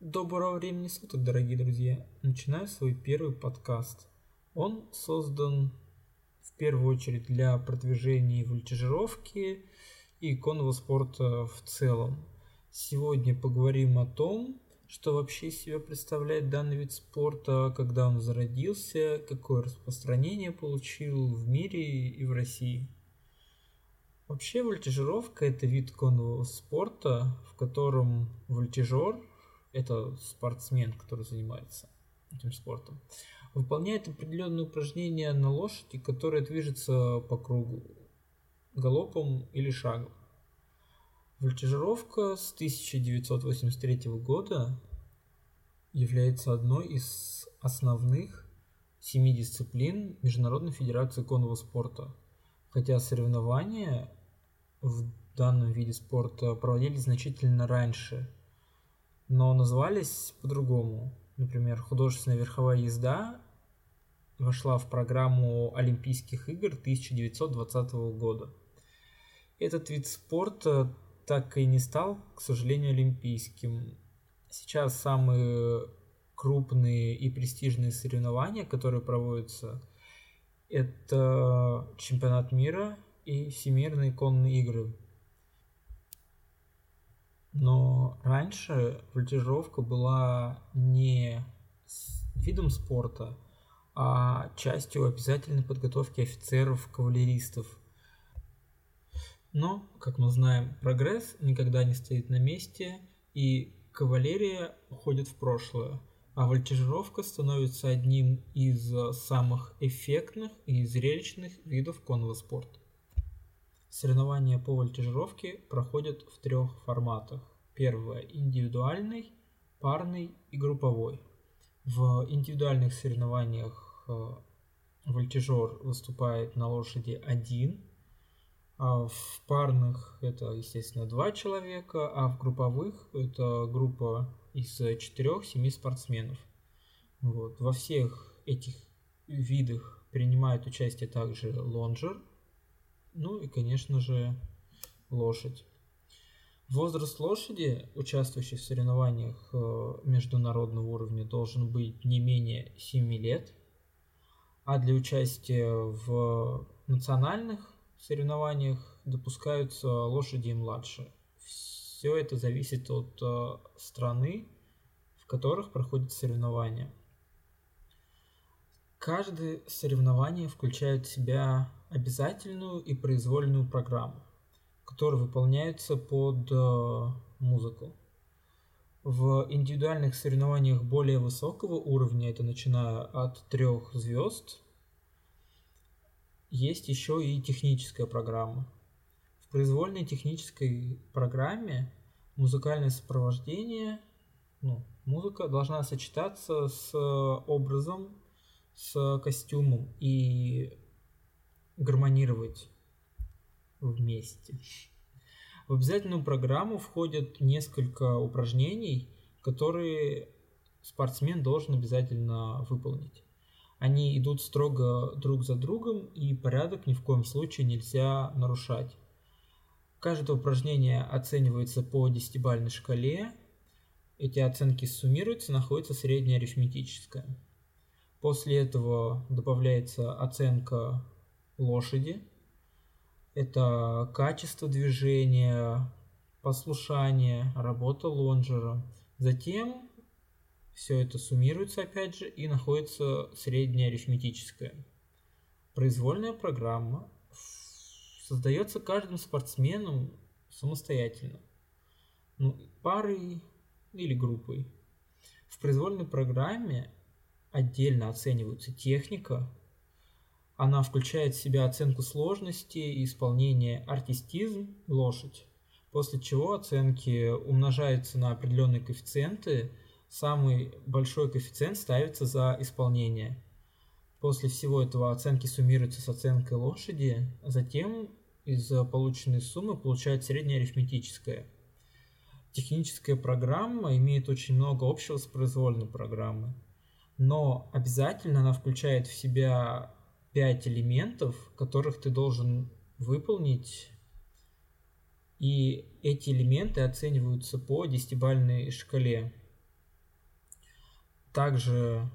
Доброго времени суток, дорогие друзья! Начинаю свой первый подкаст. Он создан в первую очередь для продвижения вольтежировки и конного спорта в целом. Сегодня поговорим о том, что вообще из себя представляет данный вид спорта, когда он зародился, какое распространение получил в мире и в России. Вообще вольтежировка это вид конного спорта, в котором вольтежер, это спортсмен, который занимается этим спортом, выполняет определенные упражнения на лошади, которая движется по кругу, галопом или шагом. Вольтежировка с 1983 года является одной из основных семи дисциплин Международной Федерации конного спорта, хотя соревнования в данном виде спорта проводились значительно раньше, но назывались по-другому. Например, художественная верховая езда вошла в программу Олимпийских игр 1920 года. Этот вид спорта так и не стал, к сожалению, олимпийским. Сейчас самые крупные и престижные соревнования, которые проводятся, это чемпионат мира и Всемирные конные игры. Но раньше вольтежировка была не видом спорта, а частью обязательной подготовки офицеров-кавалеристов. Но, как мы знаем, прогресс никогда не стоит на месте, и кавалерия уходит в прошлое, а вольтежировка становится одним из самых эффектных и зрелищных видов конного спорта. Соревнования по вольтежировке проходят в трех форматах. Первое – индивидуальный, парный и групповой. В индивидуальных соревнованиях э, вольтежер выступает на лошади один, а в парных это, естественно, два человека, а в групповых это группа из четырех-семи спортсменов. Вот. Во всех этих видах принимает участие также лонжер, ну и, конечно же, лошадь. Возраст лошади, участвующей в соревнованиях э, международного уровня, должен быть не менее 7 лет, а для участия в национальных соревнованиях допускаются лошади и младше. Все это зависит от э, страны, в которых проходят соревнования. Каждое соревнование включает в себя обязательную и произвольную программу, которые выполняются под э, музыку. В индивидуальных соревнованиях более высокого уровня, это начиная от трех звезд, есть еще и техническая программа. В произвольной технической программе музыкальное сопровождение, ну, музыка должна сочетаться с образом, с костюмом и гармонировать вместе. В обязательную программу входят несколько упражнений, которые спортсмен должен обязательно выполнить. Они идут строго друг за другом, и порядок ни в коем случае нельзя нарушать. Каждое упражнение оценивается по десятибальной шкале. Эти оценки суммируются, находится средняя арифметическая. После этого добавляется оценка лошади. Это качество движения, послушание, работа лонжера. Затем все это суммируется опять же и находится средняя арифметическая. Произвольная программа создается каждым спортсменом самостоятельно. Ну, парой или группой. В произвольной программе отдельно оцениваются техника, она включает в себя оценку сложности и исполнения артистизм, лошадь, после чего оценки умножаются на определенные коэффициенты, самый большой коэффициент ставится за исполнение. После всего этого оценки суммируются с оценкой лошади, затем из полученной суммы получает средняя арифметическая. Техническая программа имеет очень много общего с произвольной программой, но обязательно она включает в себя пять элементов, которых ты должен выполнить, и эти элементы оцениваются по десятибальной шкале. Также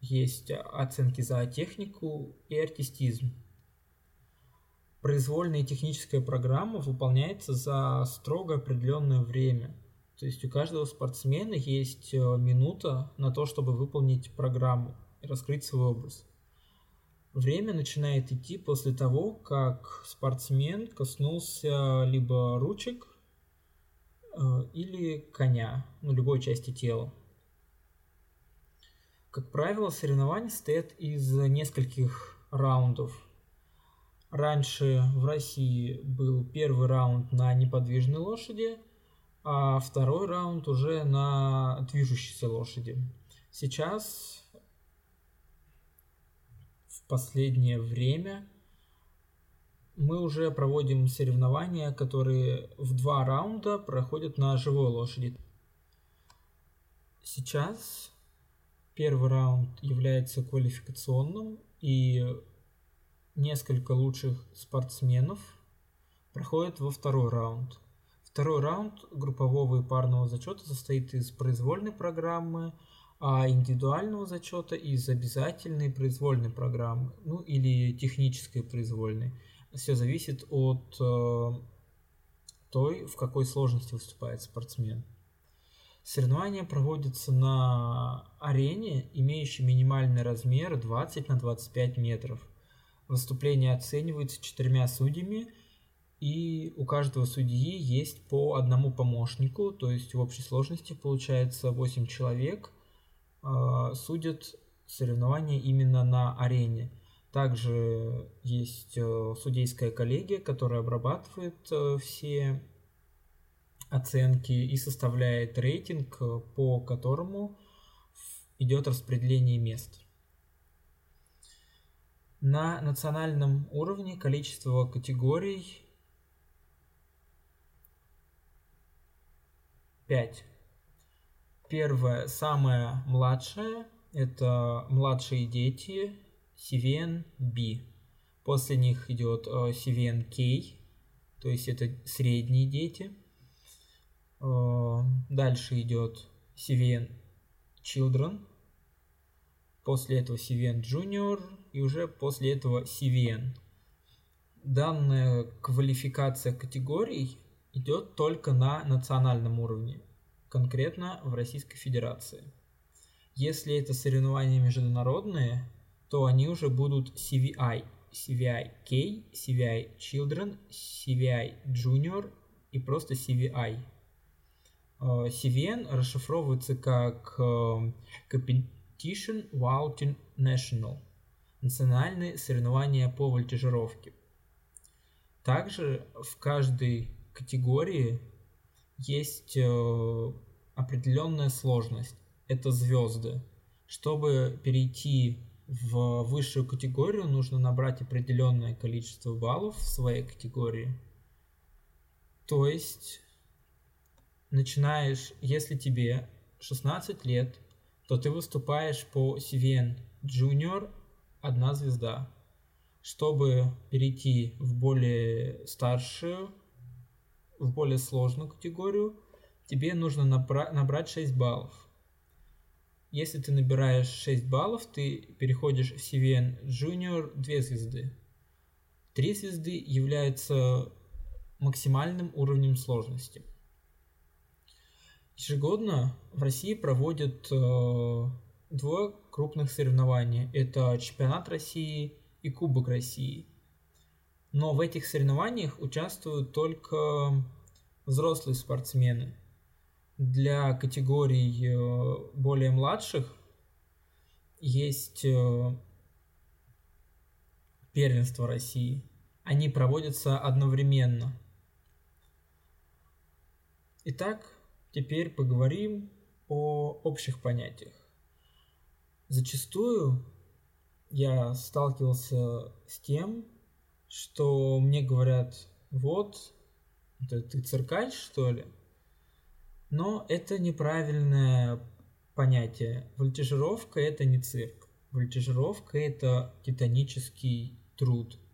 есть оценки за технику и артистизм. Произвольная техническая программа выполняется за строго определенное время. То есть у каждого спортсмена есть э, минута на то, чтобы выполнить программу и раскрыть свой образ. Время начинает идти после того, как спортсмен коснулся либо ручек э, или коня, ну, любой части тела. Как правило, соревнования состоят из нескольких раундов – Раньше в России был первый раунд на неподвижной лошади, а второй раунд уже на движущейся лошади. Сейчас последнее время мы уже проводим соревнования, которые в два раунда проходят на живой лошади. Сейчас первый раунд является квалификационным, и несколько лучших спортсменов проходят во второй раунд. Второй раунд группового и парного зачета состоит из произвольной программы, а индивидуального зачета из обязательной произвольной программы, ну или технической произвольной. Все зависит от э, той, в какой сложности выступает спортсмен. Соревнования проводятся на арене, имеющей минимальный размер 20 на 25 метров. Выступление оценивается четырьмя судьями, и у каждого судьи есть по одному помощнику, то есть в общей сложности получается 8 человек судят соревнования именно на арене. Также есть э, судейская коллегия, которая обрабатывает э, все оценки и составляет рейтинг, э, по которому идет распределение мест. На национальном уровне количество категорий 5. Первая, самая младшая, это младшие дети, CVN B. После них идет CVN K, то есть это средние дети. Э, дальше идет CVN Children, после этого CVN Junior и уже после этого CVN. Данная квалификация категорий идет только на национальном уровне, конкретно в Российской Федерации. Если это соревнования международные, то они уже будут CVI, CVI K, CVI Children, CVI Junior и просто CVI. CVN расшифровывается как э, Competition Vaulting National – национальные соревнования по вольтежировке. Также в каждой категории есть э, определенная сложность. Это звезды. Чтобы перейти в высшую категорию, нужно набрать определенное количество баллов в своей категории. То есть начинаешь, если тебе 16 лет, то ты выступаешь по CVN Junior одна звезда. Чтобы перейти в более старшую, в более сложную категорию, тебе нужно набра- набрать 6 баллов. Если ты набираешь 6 баллов, ты переходишь в CVN Junior 2 звезды. 3 звезды является максимальным уровнем сложности. Ежегодно в России проводят э, двое крупных соревнований. Это чемпионат России и Кубок России. Но в этих соревнованиях участвуют только взрослые спортсмены. Для категорий э, более младших есть э, первенство России. Они проводятся одновременно. Итак, Теперь поговорим о общих понятиях. Зачастую я сталкивался с тем, что мне говорят, вот, это ты циркач, что ли? Но это неправильное понятие. Вольтежировка – это не цирк. Вольтежировка – это титанический труд –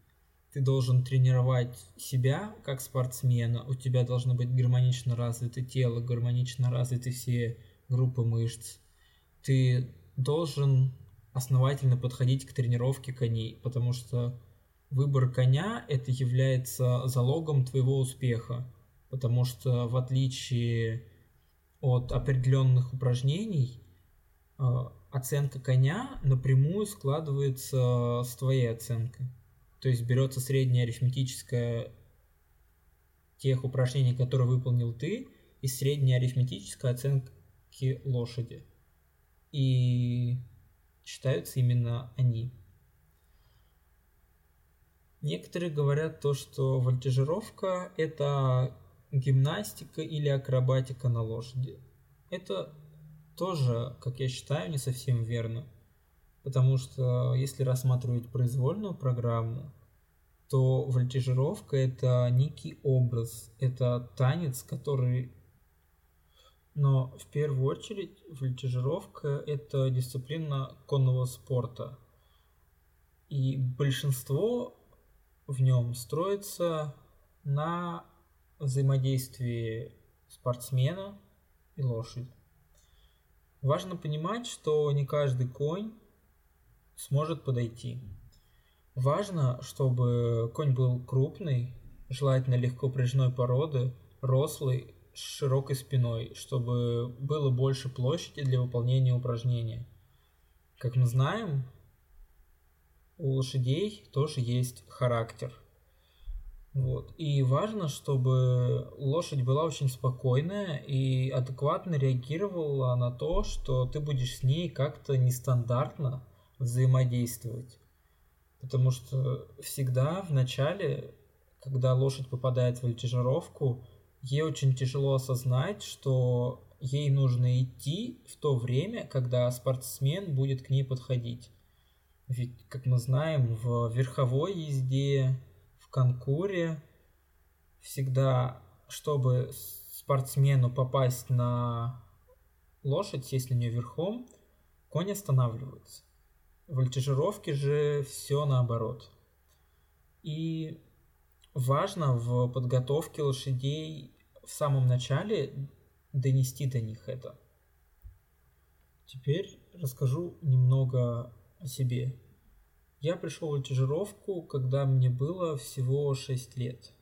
ты должен тренировать себя как спортсмена, у тебя должно быть гармонично развито тело, гармонично развиты все группы мышц. ты должен основательно подходить к тренировке коней, потому что выбор коня это является залогом твоего успеха, потому что в отличие от определенных упражнений э, оценка коня напрямую складывается с твоей оценкой. То есть берется средняя арифметическая тех упражнений, которые выполнил ты, и средняя арифметическая оценки лошади. И считаются именно они. Некоторые говорят то, что вольтежировка – это гимнастика или акробатика на лошади. Это тоже, как я считаю, не совсем верно. Потому что если рассматривать произвольную программу, то вольтежировка это некий образ, это танец, который... Но в первую очередь вольтежировка это дисциплина конного спорта. И большинство в нем строится на взаимодействии спортсмена и лошади. Важно понимать, что не каждый конь сможет подойти. Важно, чтобы конь был крупный, желательно легко прижной породы, рослый, с широкой спиной, чтобы было больше площади для выполнения упражнения. Как мы знаем, у лошадей тоже есть характер. Вот. И важно, чтобы лошадь была очень спокойная и адекватно реагировала на то, что ты будешь с ней как-то нестандартно взаимодействовать. Потому что всегда в начале, когда лошадь попадает в вольтежировку, ей очень тяжело осознать, что ей нужно идти в то время, когда спортсмен будет к ней подходить. Ведь, как мы знаем, в верховой езде, в конкуре всегда, чтобы спортсмену попасть на лошадь, на нее верхом, конь останавливается. В вольтежировке же все наоборот. И важно в подготовке лошадей в самом начале донести до них это. Теперь расскажу немного о себе. Я пришел в вольтежировку, когда мне было всего 6 лет.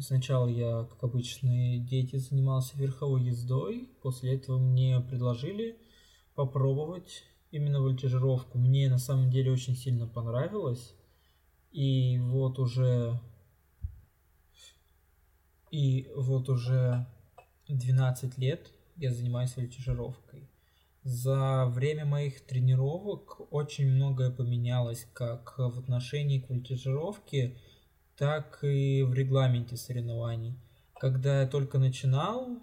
Сначала я, как обычные дети, занимался верховой ездой. После этого мне предложили попробовать именно вольтежировку. Мне на самом деле очень сильно понравилось. И вот уже... И вот уже 12 лет я занимаюсь вольтежировкой. За время моих тренировок очень многое поменялось как в отношении к вольтежировке, так и в регламенте соревнований. Когда я только начинал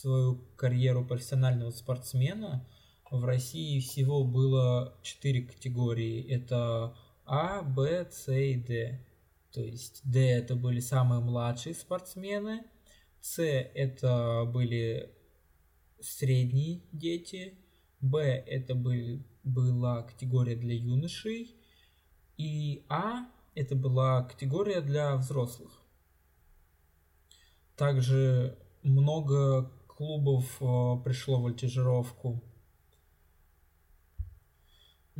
свою карьеру профессионального спортсмена – в России всего было четыре категории. Это А, Б, С и Д. То есть Д это были самые младшие спортсмены, С это были средние дети, Б это были, была категория для юношей, и А это была категория для взрослых. Также много клубов э, пришло в вольтежировку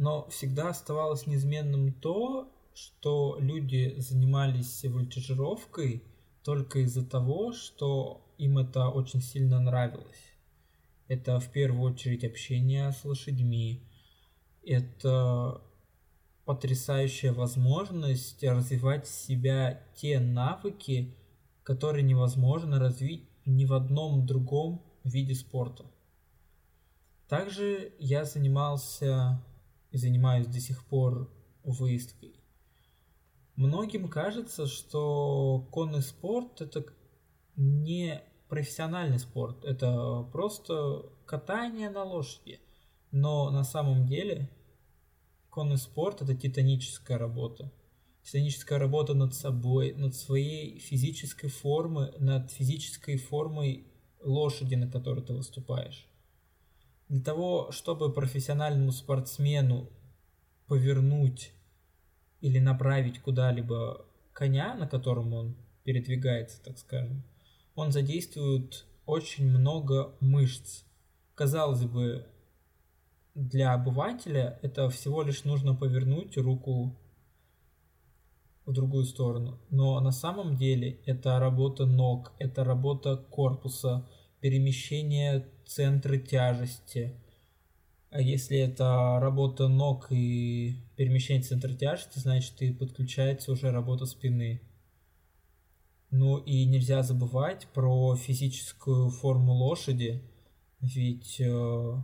но всегда оставалось неизменным то, что люди занимались вольтежировкой только из-за того, что им это очень сильно нравилось. Это в первую очередь общение с лошадьми. Это потрясающая возможность развивать в себя те навыки, которые невозможно развить ни в одном другом виде спорта. Также я занимался и занимаюсь до сих пор выездкой. Многим кажется, что конный спорт это не профессиональный спорт, это просто катание на лошади. Но на самом деле конный спорт это титаническая работа. Титаническая работа над собой, над своей физической формой, над физической формой лошади, на которой ты выступаешь. Для того, чтобы профессиональному спортсмену повернуть или направить куда-либо коня, на котором он передвигается, так скажем, он задействует очень много мышц. Казалось бы, для обывателя это всего лишь нужно повернуть руку в другую сторону. Но на самом деле это работа ног, это работа корпуса, перемещение центра тяжести. А если это работа ног и перемещение центра тяжести, значит и подключается уже работа спины. Ну и нельзя забывать про физическую форму лошади, ведь э,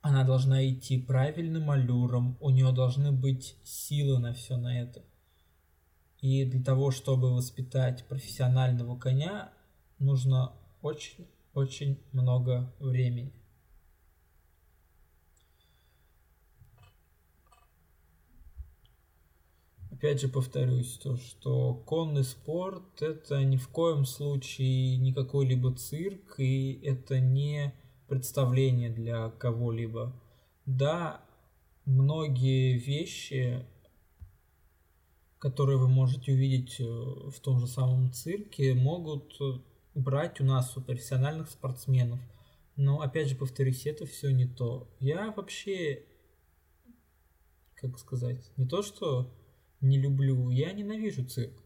она должна идти правильным аллюром, у нее должны быть силы на все на это. И для того, чтобы воспитать профессионального коня, нужно очень-очень много времени. Опять же повторюсь, то, что конный спорт это ни в коем случае не какой-либо цирк, и это не представление для кого-либо. Да, многие вещи которые вы можете увидеть э, в том же самом цирке, могут э, брать у нас у профессиональных спортсменов. Но опять же повторюсь, это все не то. Я вообще, как сказать, не то что не люблю, я ненавижу цирк.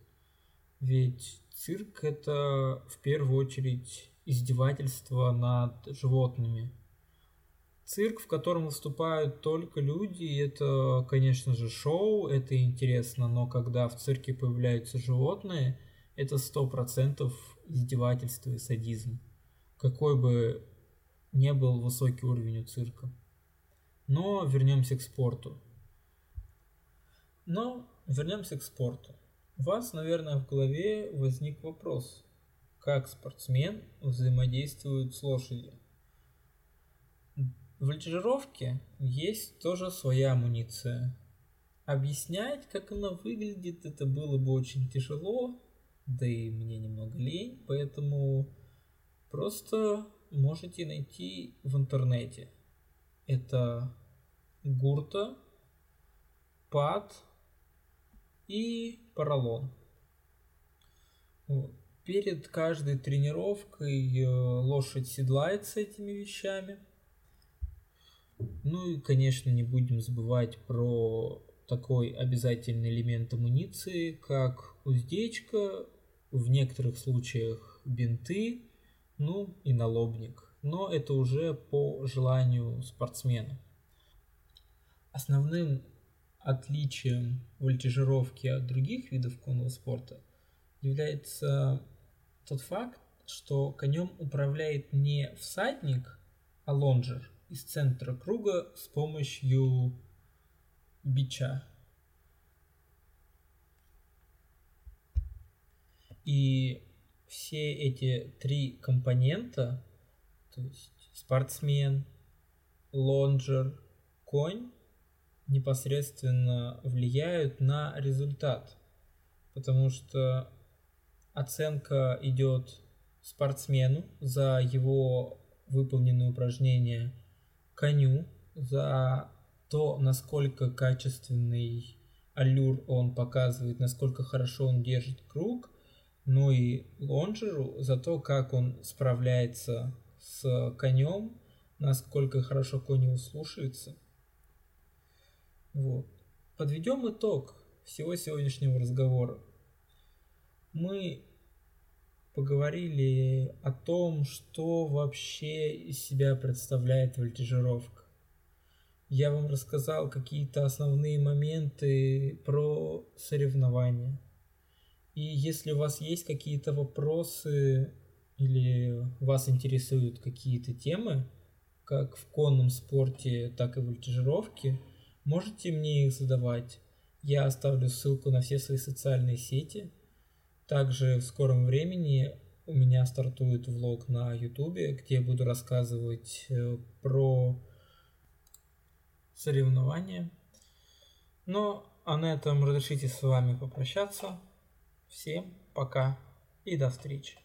Ведь цирк это в первую очередь издевательство над животными. Цирк, в котором выступают только люди, это, конечно же, шоу, это интересно, но когда в цирке появляются животные, это сто процентов издевательство и садизм. Какой бы не был высокий уровень у цирка. Но вернемся к спорту. Но вернемся к спорту. У вас, наверное, в голове возник вопрос, как спортсмен взаимодействует с лошадью. В вольтижировке есть тоже своя амуниция. Объяснять, как она выглядит, это было бы очень тяжело, да и мне немного лень, поэтому просто можете найти в интернете. Это гурта, пад и поролон. Перед каждой тренировкой э, лошадь седлается этими вещами – ну и, конечно, не будем забывать про такой обязательный элемент амуниции, как уздечка, в некоторых случаях бинты, ну и налобник. Но это уже по желанию спортсмена. Основным отличием вольтижировки от других видов конного спорта является тот факт, что конем управляет не всадник, а лонжер – из центра круга с помощью бича. И все эти три компонента, то есть спортсмен, лонжер, конь, непосредственно влияют на результат. Потому что оценка идет спортсмену за его выполненные упражнения – коню за то, насколько качественный аллюр он показывает, насколько хорошо он держит круг, ну и лонжеру за то, как он справляется с конем, насколько хорошо конь его слушается. Вот. Подведем итог всего сегодняшнего разговора. Мы поговорили о том, что вообще из себя представляет вольтижировка. Я вам рассказал какие-то основные моменты про соревнования. И если у вас есть какие-то вопросы или вас интересуют какие-то темы, как в конном спорте, так и в вольтижировке, можете мне их задавать. Я оставлю ссылку на все свои социальные сети – также в скором времени у меня стартует влог на ютубе, где я буду рассказывать э, про соревнования. Ну, а на этом разрешите с вами попрощаться. Всем пока и до встречи.